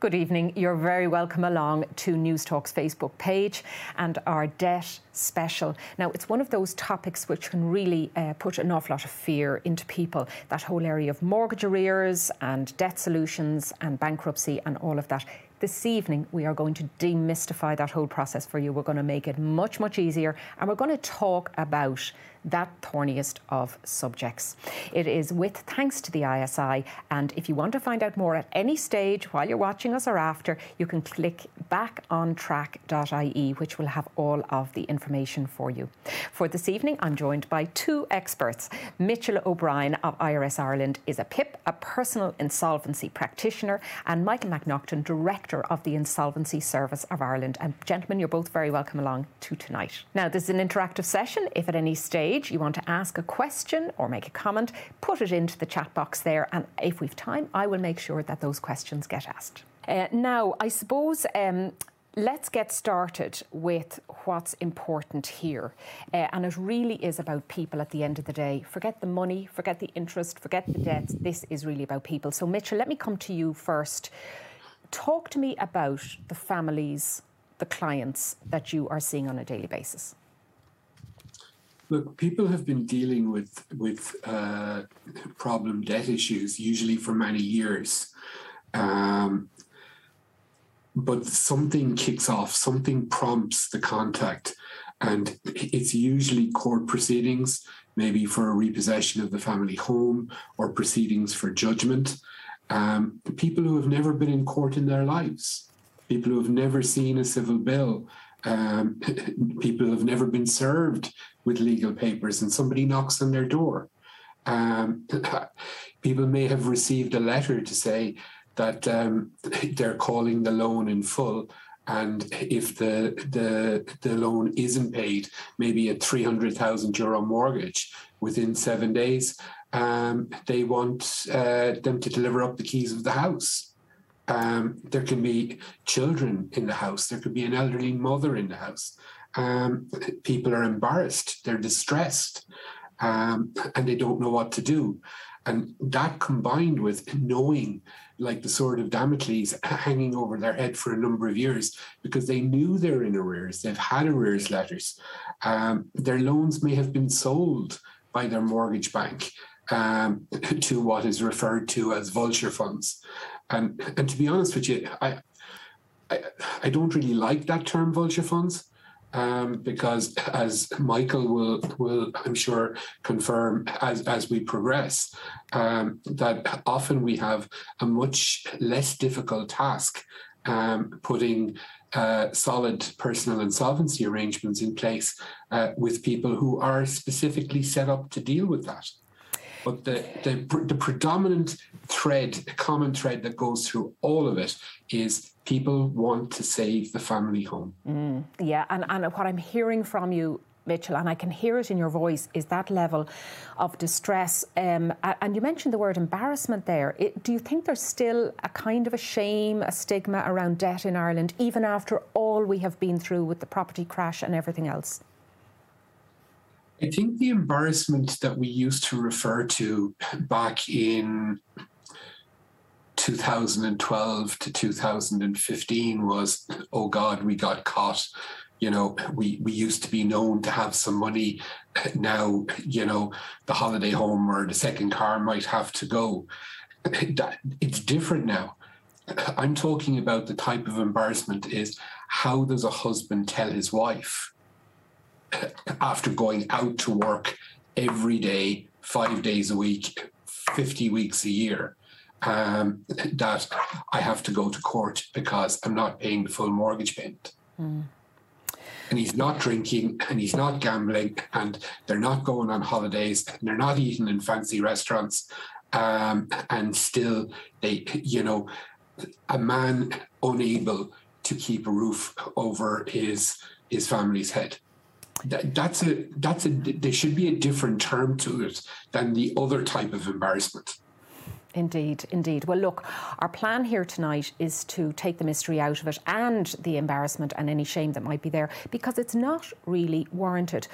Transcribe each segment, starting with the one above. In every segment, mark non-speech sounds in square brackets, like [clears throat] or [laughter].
Good evening. You're very welcome along to Newstalk's Facebook page and our debt special. Now, it's one of those topics which can really uh, put an awful lot of fear into people. That whole area of mortgage arrears and debt solutions and bankruptcy and all of that. This evening, we are going to demystify that whole process for you. We're going to make it much, much easier, and we're going to talk about that thorniest of subjects. It is with thanks to the ISI, and if you want to find out more at any stage while you're watching us or after, you can click backontrack.ie, which will have all of the information for you. For this evening, I'm joined by two experts. Mitchell O'Brien of IRS Ireland is a PIP, a personal insolvency practitioner, and Michael McNaughton, Director of the Insolvency Service of Ireland. And gentlemen, you're both very welcome along to tonight. Now, this is an interactive session. If at any stage you want to ask a question or make a comment, put it into the chat box there. And if we've time, I will make sure that those questions get asked. Uh, now, I suppose. Um, let's get started with what's important here. Uh, and it really is about people at the end of the day. Forget the money, forget the interest, forget the debts. This is really about people. So, Mitchell, let me come to you first. Talk to me about the families, the clients that you are seeing on a daily basis. Look, people have been dealing with with uh, problem debt issues usually for many years, um, but something kicks off, something prompts the contact, and it's usually court proceedings, maybe for a repossession of the family home or proceedings for judgment. Um, people who have never been in court in their lives, people who have never seen a civil bill, um, [laughs] people who have never been served with legal papers and somebody knocks on their door. Um, [laughs] people may have received a letter to say that um, [laughs] they're calling the loan in full. And if the, the, the loan isn't paid, maybe a 300,000 euro mortgage within seven days, um, they want uh, them to deliver up the keys of the house. Um, there can be children in the house. There could be an elderly mother in the house um, people are embarrassed, they're distressed, um, and they don't know what to do. And that combined with knowing, like the sword of Damocles hanging over their head for a number of years, because they knew they're in arrears, they've had arrears letters. Um, their loans may have been sold by their mortgage bank um, [laughs] to what is referred to as vulture funds. And, and to be honest with you, I, I, I don't really like that term vulture funds um, because as Michael will will I'm sure confirm as as we progress um, that often we have a much less difficult task um, putting uh, solid personal insolvency arrangements in place uh, with people who are specifically set up to deal with that. But the, the, the predominant thread, a common thread that goes through all of it is people want to save the family home. Mm, yeah, and, and what I'm hearing from you Mitchell, and I can hear it in your voice, is that level of distress. Um, and you mentioned the word embarrassment there. It, do you think there's still a kind of a shame, a stigma around debt in Ireland, even after all we have been through with the property crash and everything else? I think the embarrassment that we used to refer to back in 2012 to 2015 was, oh God, we got caught. You know, we, we used to be known to have some money. Now, you know, the holiday home or the second car might have to go. It's different now. I'm talking about the type of embarrassment is how does a husband tell his wife after going out to work every day, five days a week, 50 weeks a year, um, that I have to go to court because I'm not paying the full mortgage payment. Mm. And he's not drinking and he's not gambling and they're not going on holidays and they're not eating in fancy restaurants. Um, and still, they, you know, a man unable to keep a roof over his his family's head. That, that's a that's a there should be a different term to it than the other type of embarrassment. Indeed, indeed. Well, look, our plan here tonight is to take the mystery out of it and the embarrassment and any shame that might be there because it's not really warranted.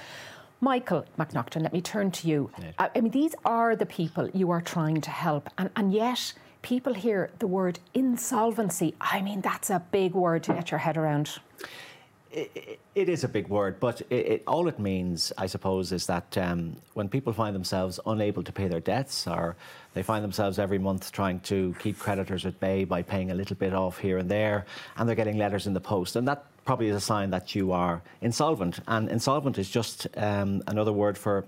Michael McNaughton, let me turn to you. Uh, I mean, these are the people you are trying to help, and, and yet people hear the word insolvency. I mean, that's a big word to get your head around. It, it is a big word, but it, it, all it means, I suppose, is that um, when people find themselves unable to pay their debts, or they find themselves every month trying to keep creditors at bay by paying a little bit off here and there, and they're getting letters in the post, and that probably is a sign that you are insolvent. And insolvent is just um, another word for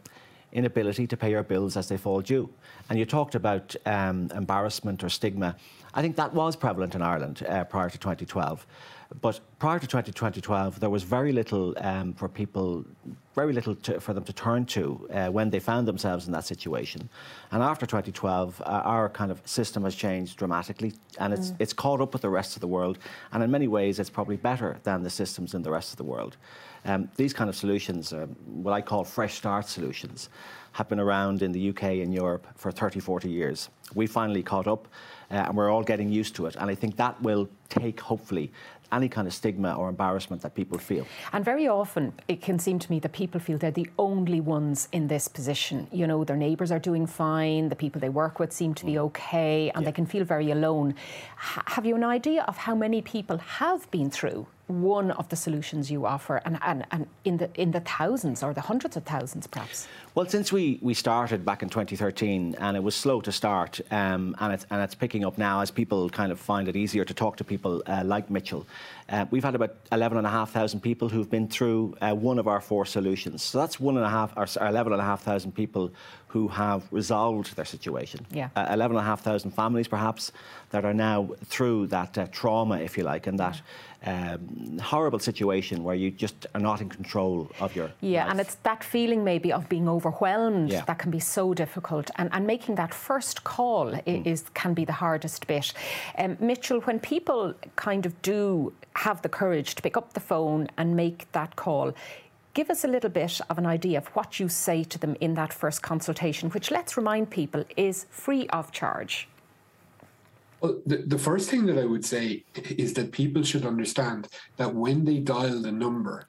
inability to pay your bills as they fall due. And you talked about um, embarrassment or stigma. I think that was prevalent in Ireland uh, prior to 2012. But prior to 2012, there was very little um, for people, very little to, for them to turn to uh, when they found themselves in that situation. And after 2012, uh, our kind of system has changed dramatically, and it's mm. it's caught up with the rest of the world. And in many ways, it's probably better than the systems in the rest of the world. Um, these kind of solutions, are what I call fresh start solutions, have been around in the UK and Europe for 30, 40 years. We finally caught up, uh, and we're all getting used to it. And I think that will take, hopefully, any kind of stigma or embarrassment that people feel. And very often it can seem to me that people feel they're the only ones in this position. You know, their neighbours are doing fine, the people they work with seem to be mm. okay, and yeah. they can feel very alone. H- have you an idea of how many people have been through one of the solutions you offer and, and, and in the in the thousands or the hundreds of thousands perhaps? Well since we, we started back in 2013 and it was slow to start um, and, it's, and it's picking up now as people kind of find it easier to talk to people uh, like Mitchell. Uh, we've had about 11,500 people who've been through uh, one of our four solutions. So that's one and a half or 11,500 people who have resolved their situation. Yeah. uh, 11,500 families perhaps that are now through that uh, trauma if you like and that um, horrible situation where you just are not in control of your yeah life. and it's that feeling maybe of being overwhelmed yeah. that can be so difficult and, and making that first call mm. is can be the hardest bit um, Mitchell when people kind of do have the courage to pick up the phone and make that call give us a little bit of an idea of what you say to them in that first consultation which let's remind people is free of charge well, the, the first thing that I would say is that people should understand that when they dial the number,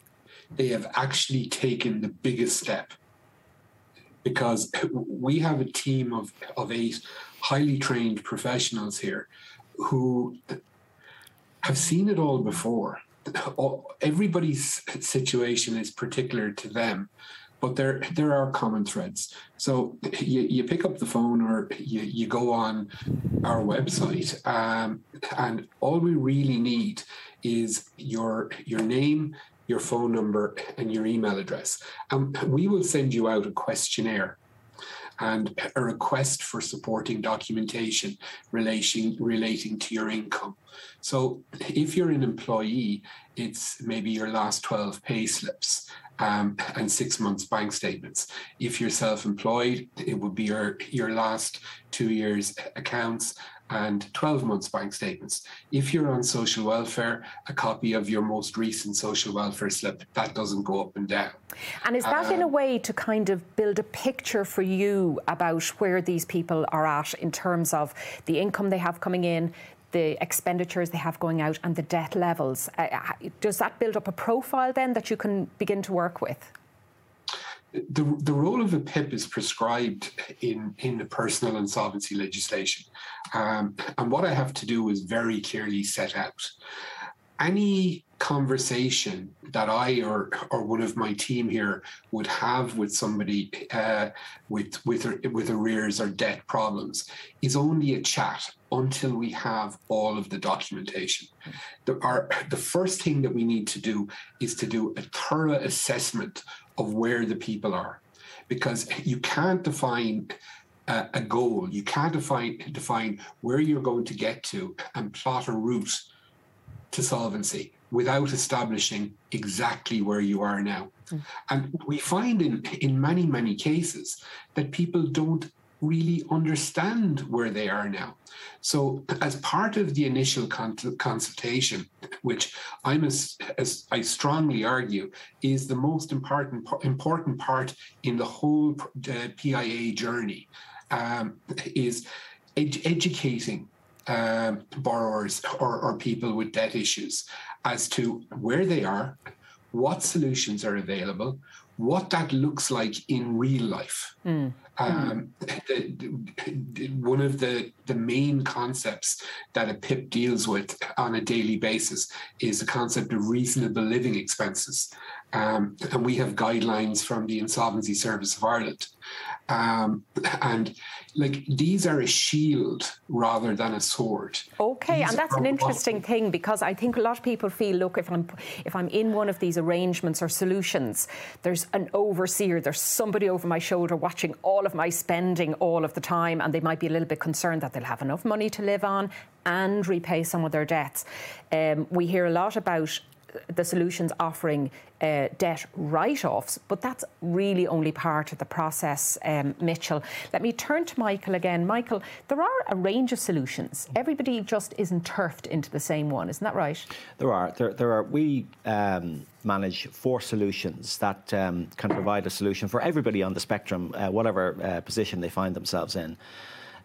they have actually taken the biggest step. Because we have a team of, of eight highly trained professionals here who have seen it all before. Everybody's situation is particular to them but there there are common threads. So you, you pick up the phone or you, you go on our website, um, and all we really need is your your name, your phone number, and your email address, and we will send you out a questionnaire and a request for supporting documentation relating relating to your income. So if you're an employee, it's maybe your last 12 pay slips um, and six months bank statements. If you're self-employed, it would be your your last two years accounts and 12 months bank statements. If you're on social welfare, a copy of your most recent social welfare slip that doesn't go up and down. And is that um, in a um, way to kind of build a picture for you about where these people are at in terms of the income they have coming in, the expenditures they have going out and the debt levels. Uh, uh, does that build up a profile then that you can begin to work with? The, the role of a PIP is prescribed in, in the personal insolvency legislation. Um, and what I have to do is very clearly set out. Any conversation that I or or one of my team here would have with somebody uh, with with with arrears or debt problems is only a chat until we have all of the documentation. The, our, the first thing that we need to do is to do a thorough assessment of where the people are, because you can't define a, a goal, you can't define define where you're going to get to and plot a route to solvency without establishing exactly where you are now. Mm. And we find in, in many, many cases that people don't really understand where they are now. So, as part of the initial con- consultation, which I'm as, as I strongly argue is the most important important part in the whole uh, PIA journey, um, is ed- educating um, borrowers or, or people with debt issues as to where they are, what solutions are available, what that looks like in real life. Mm. Um, the, the, one of the, the main concepts that a PIP deals with on a daily basis is the concept of reasonable living expenses. Um, and we have guidelines from the Insolvency Service of Ireland. Um, and like these are a shield rather than a sword. Okay, these and that's an interesting thing because I think a lot of people feel, look, if I'm if I'm in one of these arrangements or solutions, there's an overseer, there's somebody over my shoulder watching all of my spending all of the time, and they might be a little bit concerned that they'll have enough money to live on and repay some of their debts. Um, we hear a lot about the solutions offering uh, debt write offs, but that's really only part of the process, um, Mitchell. Let me turn to Michael again. Michael, there are a range of solutions. Everybody just isn't turfed into the same one, isn't that right? There are. There, there are. We um, manage four solutions that um, can provide a solution for everybody on the spectrum, uh, whatever uh, position they find themselves in.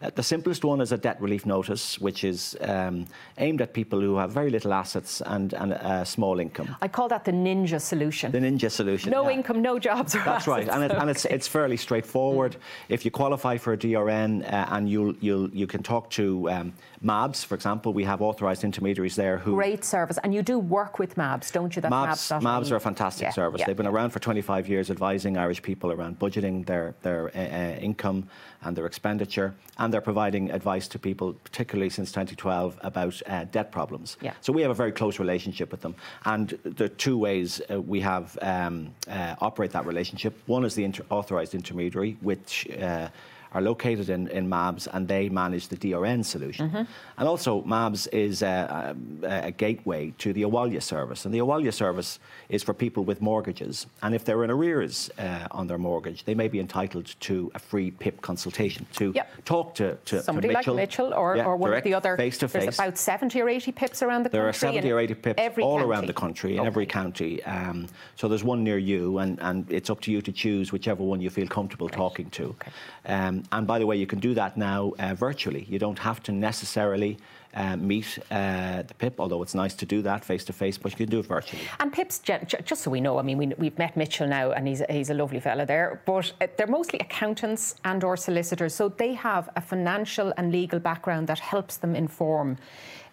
Uh, the simplest one is a debt relief notice, which is um, aimed at people who have very little assets and, and a small income. I call that the ninja solution. The ninja solution. No yeah. income, no jobs. That's assets. right, and, it, and it's, it's fairly straightforward. Mm. If you qualify for a DRN uh, and you'll, you'll, you can talk to um, MABS, for example, we have authorised intermediaries there who. Great service. And you do work with MABS, don't you? That's MABS, MABS are a fantastic yeah, service. Yeah, They've been around for 25 years advising Irish people around budgeting their, their uh, uh, income and their expenditure. And they're providing advice to people, particularly since 2012, about uh, debt problems. Yeah. So we have a very close relationship with them. And there are two ways uh, we have um, uh, operate that relationship. One is the inter- authorised intermediary, which uh, are located in, in MABS and they manage the DRN solution. Mm-hmm. And also, MABS is a, a, a, gateway to the Abhaile service. And the Abhaile service is for people with mortgages. And if they're in arrears uh, on their mortgage, they may be entitled to a free PIP consultation to yep. talk to, to somebody to Mitchell, like Mitchell or, yeah, or one of the other. Face to face. There's about 70 or 80 PIPs around the there country. There are 70 or 80 PIPs all county. around the country, in okay. every county. Um, so there's one near you, and, and it's up to you to choose whichever one you feel comfortable right. talking to. Okay. Um, and by the way, you can do that now uh, virtually. You don't have to necessarily uh, meet uh, the PIP, although it's nice to do that face to face, but you can do it virtually. And PIPs, just so we know, I mean, we, have met Mitchell now, and he's, he's a lovely fella there, but uh, they're mostly accountants and or solicitors, so they have a financial and legal background that helps them inform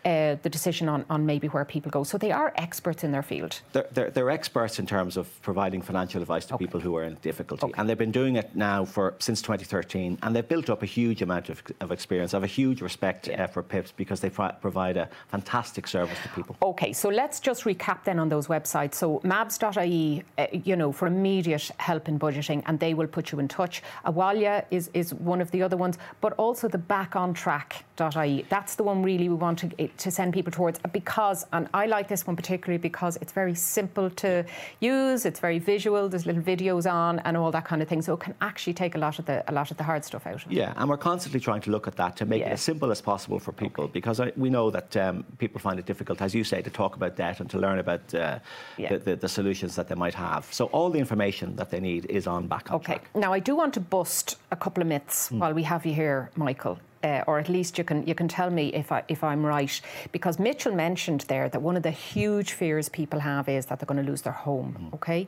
uh, the decision on, on maybe where people go. So they are experts in their field. They're, they're, they're experts in terms of providing financial advice to okay. people who are in difficulty. Okay. And they've been doing it now for since 2013. And they've built up a huge amount of, of experience. I have a huge respect yeah. uh, for PIPs because they pro- provide a fantastic service to people. Okay, so let's just recap then on those websites. So mabs.ie, uh, you know, for immediate help in budgeting, and they will put you in touch. Abhaile is, is one of the other ones, but also the backontrack.ie. That's the one really we want to to send people towards because, and I like this one particularly because it's very simple to use, it's very visual, there's little videos on and all that kind of thing. So it can actually take a lot of the a lot of the hard stuff out. Of yeah, it. Yeah, and we're constantly trying to look at that to make yeah. it as simple as possible for people okay. because I, we know that um, people find it difficult, as you say, to talk about debt and to learn about uh, yeah. the, the, the, solutions that they might have. So all the information that they need is on back on Okay. Track. Now I do want to bust a couple of myths mm. while we have you here, Michael uh, or at least you can you can tell me if I if I'm right because Mitchell mentioned there that one of the huge fears people have is that they're going to lose their home. Mm. Okay,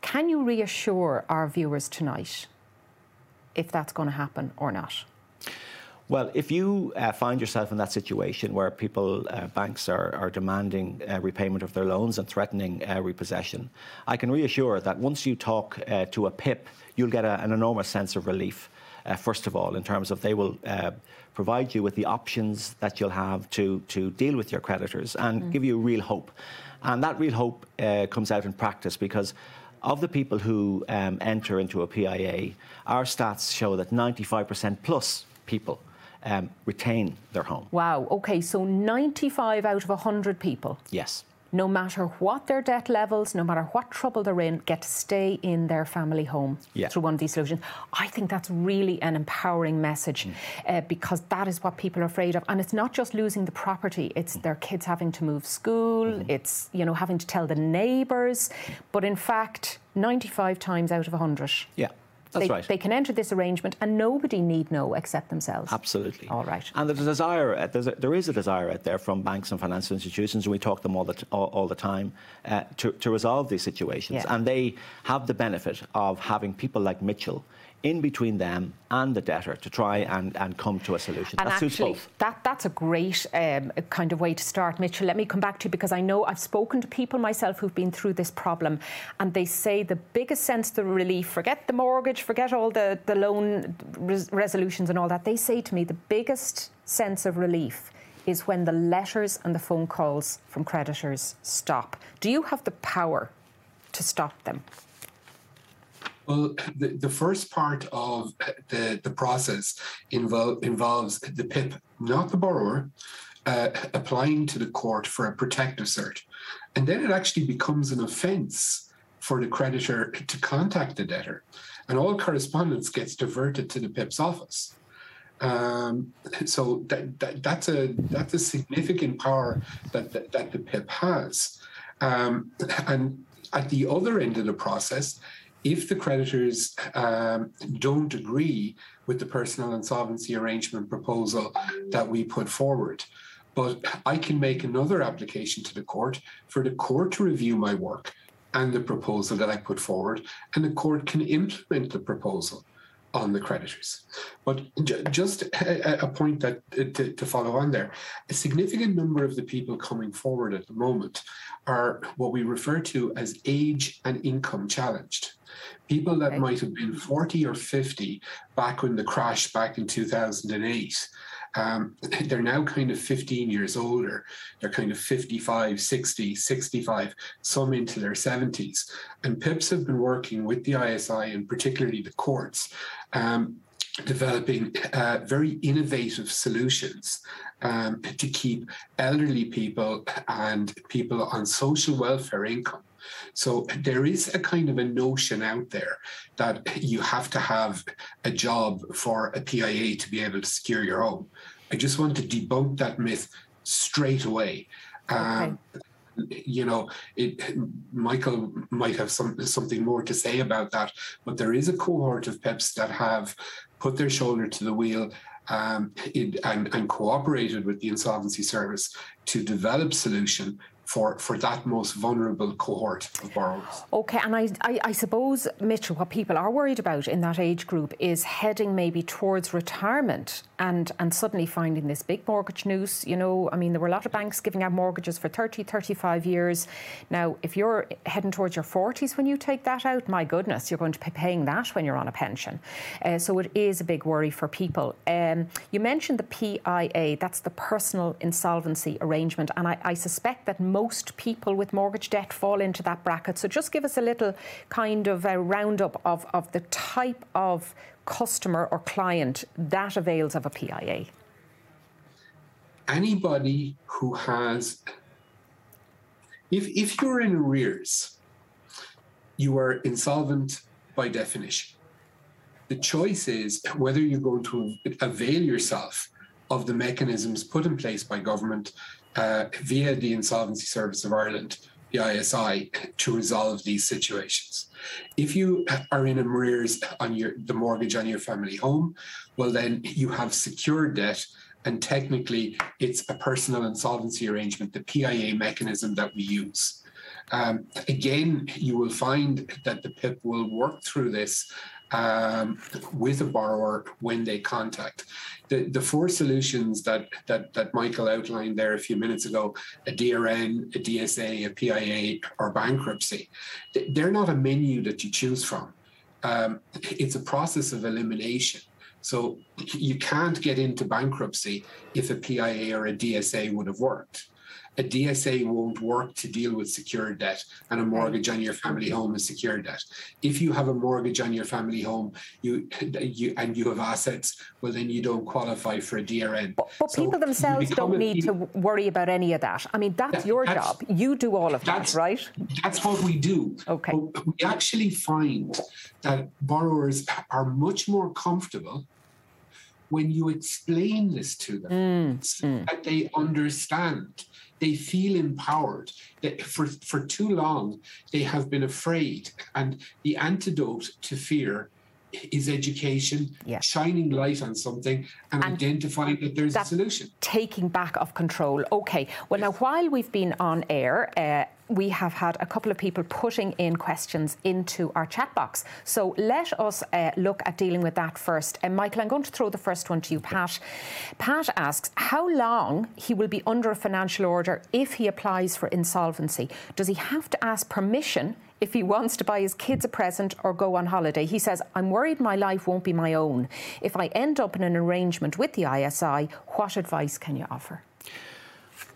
can you reassure our viewers tonight if that's going to happen or not? Well, if you uh, find yourself in that situation where people, uh, banks are, are demanding uh, repayment of their loans and threatening uh, repossession, I can reassure that once you talk uh, to a PIP, you'll get a, an enormous sense of relief uh, first of all, in terms of they will uh, provide you with the options that you'll have to, to deal with your creditors and mm. give you real hope. And that real hope uh, comes out in practice because of the people who um, enter into a PIA, our stats show that 95% plus people um, retain their home. Wow, okay, so 95 out of 100 people? Yes no matter what their debt levels, no matter what trouble they're in, get to stay in their family home yeah. through one of these solutions. I think that's really an empowering message mm. uh, because that is what people are afraid of. And it's not just losing the property, it's mm. their kids having to move school, mm-hmm. it's, you know, having to tell the neighbours. But in fact, 95 times out of 100. Yeah That's they, right. They can enter this arrangement and nobody need know except themselves. Absolutely. All right. And there's a desire, uh, there's a, there is a desire out there from banks and financial institutions, and we talk to them all the, t- all, all the time, uh, to, to resolve these situations. Yeah. And they have the benefit of having people like Mitchell in between them and the debtor to try and, and come to a solution. And that suits actually, both. that, that's a great um, kind of way to start. Mitchell, let me come back to you because I know I've spoken to people myself who've been through this problem and they say the biggest sense of relief, forget the mortgage, forget all the, the loan res- resolutions and all that, they say to me the biggest sense of relief is when the letters and the phone calls from creditors stop. Do you have the power to stop them? Well, the, the first part of the, the process involve, involves the PIP, not the borrower, uh, applying to the court for a protective cert. And then it actually becomes an offence for the creditor to contact the debtor. And all correspondence gets diverted to the PIP's office. Um, so that, that, that's a that's a significant power that that, that the PIP has. Um, and at the other end of the process, if the creditors um, don't agree with the personal insolvency arrangement proposal that we put forward, but I can make another application to the court for the court to review my work and the proposal that I put forward, and the court can implement the proposal on the creditors. But j- just a, a point that uh, to, to follow on there, a significant number of the people coming forward at the moment are what we refer to as age and income challenged. People that Okay. might have been 40 or 50 back when the crash back in 2008. Um, [laughs] they're now kind of 15 years older. They're kind of 55, 60, 65, some into their 70s. And PIPs have been working with the ISI and particularly the courts, um, developing uh, very innovative solutions um, to keep elderly people and people on social welfare income. So there is a kind of a notion out there that you have to have a job for a PIA to be able to secure your home. I just want to debunk that myth straight away. Um, you know, it, Michael might have some something more to say about that, but there is a cohort of PIPs that have put their shoulder to the wheel um, it, and, and cooperated with the insolvency service to develop solution for, for that most vulnerable cohort of borrowers. Okay, and I, I, I suppose, Mitchell, what people are worried about in that age group is heading maybe towards retirement and, and suddenly finding this big mortgage noose. You know, I mean, there were a lot of banks giving out mortgages for 30, 35 years. Now, if you're heading towards your 40s when you take that out, my goodness, you're going to be paying that when you're on a pension. Uh, so it is a big worry for people. Um, you mentioned the PIA, that's the Personal Insolvency Arrangement, and I, I suspect that most people with mortgage debt fall into that bracket. So just give us a little kind of a roundup of, of the type of customer or client that avails of a PIA. Anybody who has, if, if you're in arrears, you are insolvent by definition. The choice is whether you're going to avail yourself of the mechanisms put in place by government uh, via the Insolvency Service of Ireland, the ISI, to resolve these situations. If you are in arrears on your the mortgage on your family home, well then you have secured debt, and technically it's a personal insolvency arrangement, the PIA mechanism that we use. Um, again, you will find that the PIP will work through this um, with a borrower when they contact. The, the four solutions that, that, that Michael outlined there a few minutes ago a DRN, a DSA, a PIA, or bankruptcy they're not a menu that you choose from. Um, it's a process of elimination. So you can't get into bankruptcy if a PIA or a DSA would have worked a DSA won't work to deal with secured debt, and a mortgage on your family home is secured debt. If you have a mortgage on your family home, you, you and you have assets, well then you don't qualify for a DRN. But, but So people themselves don't need to worry about any of that. I mean, that's That- your that's- job. You do all of that, right? That's what we do. Okay. But we actually find that borrowers are much more comfortable when you explain this to them, mm, so mm. that they understand. They feel empowered. That for, for too long, they have been afraid. And the antidote to fear is education, Yeah. shining light on something and, And identifying that there's a solution. taking back of control. Okay. Well, now while we've been on air, uh, we have had a couple of people putting in questions into our chat box. So let us uh, look at dealing with that first. And Michael, I'm going to throw the first one to you, Pat. Pat asks how long he will be under a financial order if he applies for insolvency. Does he have to ask permission? If he wants to buy his kids a present or go on holiday, he says, I'm worried my life won't be my own. If I end up in an arrangement with the ISI, what advice can you offer?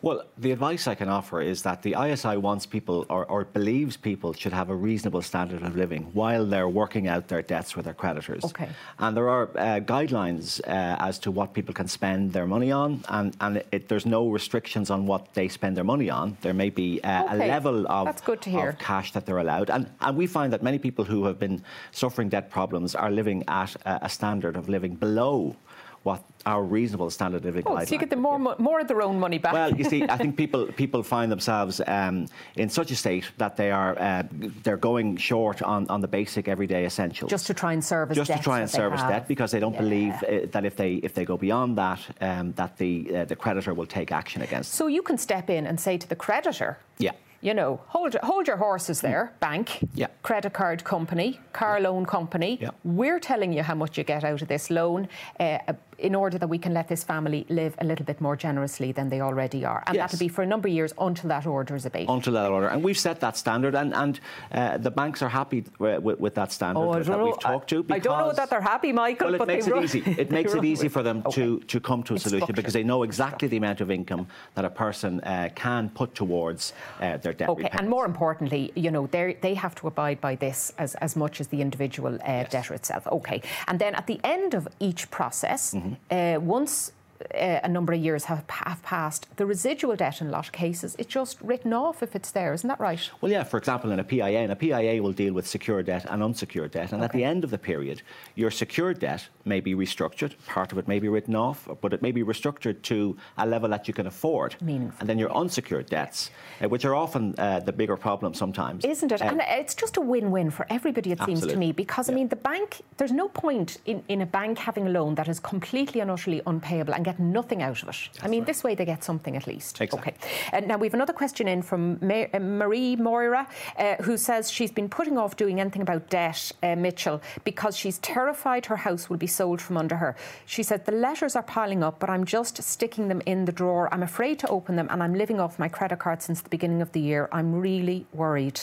Well, the advice I can offer is that the ISI wants people or, or, believes people should have a reasonable standard of living while they're working out their debts with their creditors. Okay. And there are uh, guidelines uh, as to what people can spend their money on, and, and it, there's no restrictions on what they spend their money on. There may be uh, Okay. a level of, That's good to hear. of cash that they're allowed. And, and we find that many people who have been suffering debt problems are living at a, a standard of living below what our reasonable standard of living Oh, so you get the more, more of their own money back. Well, you see, I think [laughs] people people find themselves um, in such a state that they are uh, they're going short on, on the basic everyday essentials. just to try and service just to try and service have. debt because they don't Yeah. believe uh, that if they if they go beyond that um, that the uh, the creditor will take action against them. So you can step in and say to the creditor, Yeah. you know, hold hold your horses there, bank, Yeah. credit card company, car loan company. Yeah. We're telling you how much you get out of this loan. Uh, in order that we can let this family live a little bit more generously than they already are. And Yes. that'll be for a number of years until that order is abated. Until that order, and we've set that standard, and and uh, the banks are happy with, with, with that standard Oh, that know. we've talked to. I don't know that they're happy, Michael. Well, it but makes it run- easy. [laughs] It makes it easy for them Okay. to, to come to a It's solution structured. because they know exactly the amount of income that a person uh, can put towards uh, their debt Okay, and more importantly, you know, they they have to abide by this as, as much as the individual uh, debtor itself. Okay, and then at the end of each process, Mm-hmm. Uh, once uh, a number of years have, have passed, the residual debt in a lot of cases it's just written off if it's there, isn't that right? Well, yeah, for example, in a PIA, and a PIA will deal with secured debt and unsecured debt. And at the end of the period, your secured debt may be restructured, part of it may be written off, but it may be restructured to a level that you can afford. Meaningful. And then your unsecured debts, uh, which are often uh, the bigger problem sometimes. Isn't it? uh, and it's just a win-win for everybody, it seems to me, because I mean, the bank. There's no point in, in a bank having a loan that is completely and utterly unpayable and get nothing out of it. I mean, this way they get something at least. Exactly. Okay. And now we have another question in from Ma- uh, Marie Moira, uh, who says she's been putting off doing anything about debt, uh, Mitchell, because she's terrified her house will be sold from under her. She said the letters are piling up, but I'm just sticking them in the drawer. I'm afraid to open them, and I'm living off my credit card since the beginning of the year. I'm really worried.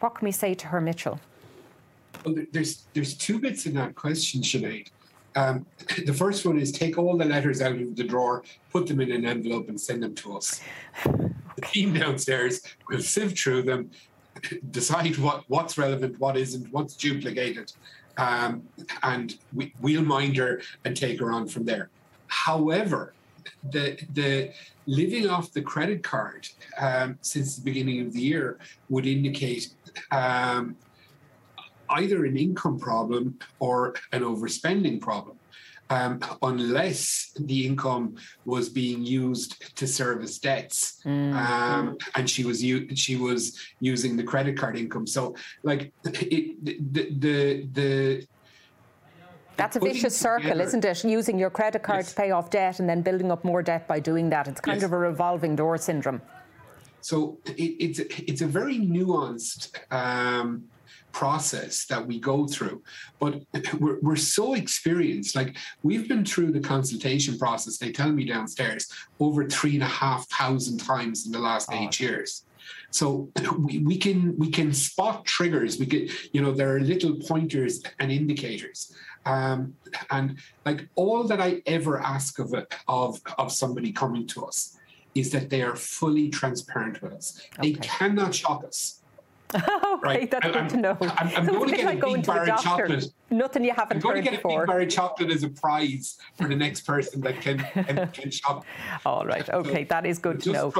What can we say to her, Mitchell? Well, there's there's two bits in that question, Sinead. Um, [clears throat] the first one is take all the letters out of the drawer, put them in an envelope, and send them to us. [sighs] The team downstairs will sift through them, [clears throat] decide what, what's relevant, what isn't, what's duplicated, um, and we, we'll mind her and take her on from there. However, the the living off the credit card um, since the beginning of the year would indicate um, either an income problem or an overspending problem. Um, unless the income was being used to service debts, um, and she was u- she was using the credit card income. So, like it, the the the That's a vicious circle, together- isn't it? Using your credit card Yes. to pay off debt and then building up more debt by doing that. It's kind Yes. of a revolving door syndrome. So it, it's it's a very nuanced um, process that we go through, but [laughs] we're, we're so experienced. Like we've been through the consultation process. They tell me downstairs over three and a half thousand times in the last eight years. So [clears throat] we, we can we can spot triggers. We get you know there are little pointers and indicators. Um, and like all that I ever ask of it, of of somebody coming to us is that they are fully transparent with us. They cannot shock us. Okay, Right. that's I'm- good to know. I'm- I'm So going to get like going big bar of chocolate. Nothing you I'm haven't going to get a big bar of chocolate as a prize for the next person that can can, can shop. [laughs] All right, okay, that is good to know.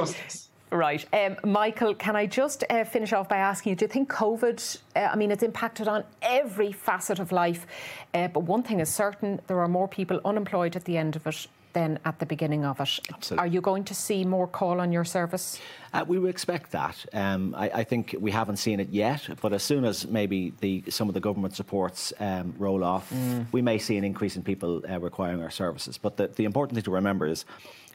Right. Um, Michael, can I just uh, finish off by asking you, do you think COVID, uh, I mean, it's impacted on every facet of life, uh, but one thing is certain, there are more people unemployed at the end of it than at the beginning of it. Absolutely. Are you going to see more call on your service? Uh, we would expect that. Um, I, I, think we haven't seen it yet, but as soon as maybe the, some of the government supports um, roll off, mm. we may see an increase in people uh, requiring our services. But the, the important thing to remember is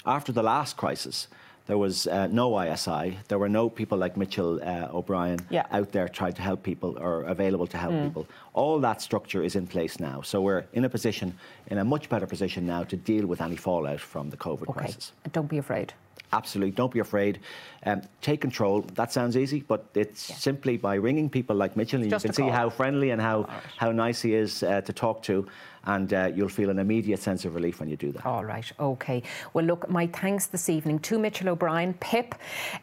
after the last crisis, there was uh, no ISI. There were no people like Mitchell uh, O'Brien yeah. out there trying to help people or available to help mm. people. All that structure is in place now. So we're in a position, in a much better position now to deal with any fallout from the COVID okay. crisis. Don't be afraid. Absolutely. Don't be afraid. Um, take control. That sounds easy, but it's yeah. simply by ringing people like Mitchell, and Just you can see how friendly and how, right. how nice he is uh, to talk to and uh, you'll feel an immediate sense of relief when you do that. All right, okay. Well, look, my thanks this evening to Mitchell O'Brien, PIP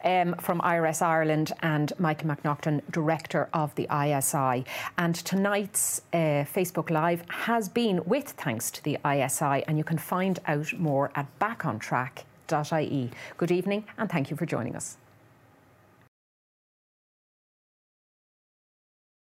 um, from IRS Ireland, and Michael McNaughton, Director of the ISI. And tonight's uh, Facebook Live has been with thanks to the ISI, and you can find out more at backontrack.ie. Good evening, and thank you for joining us.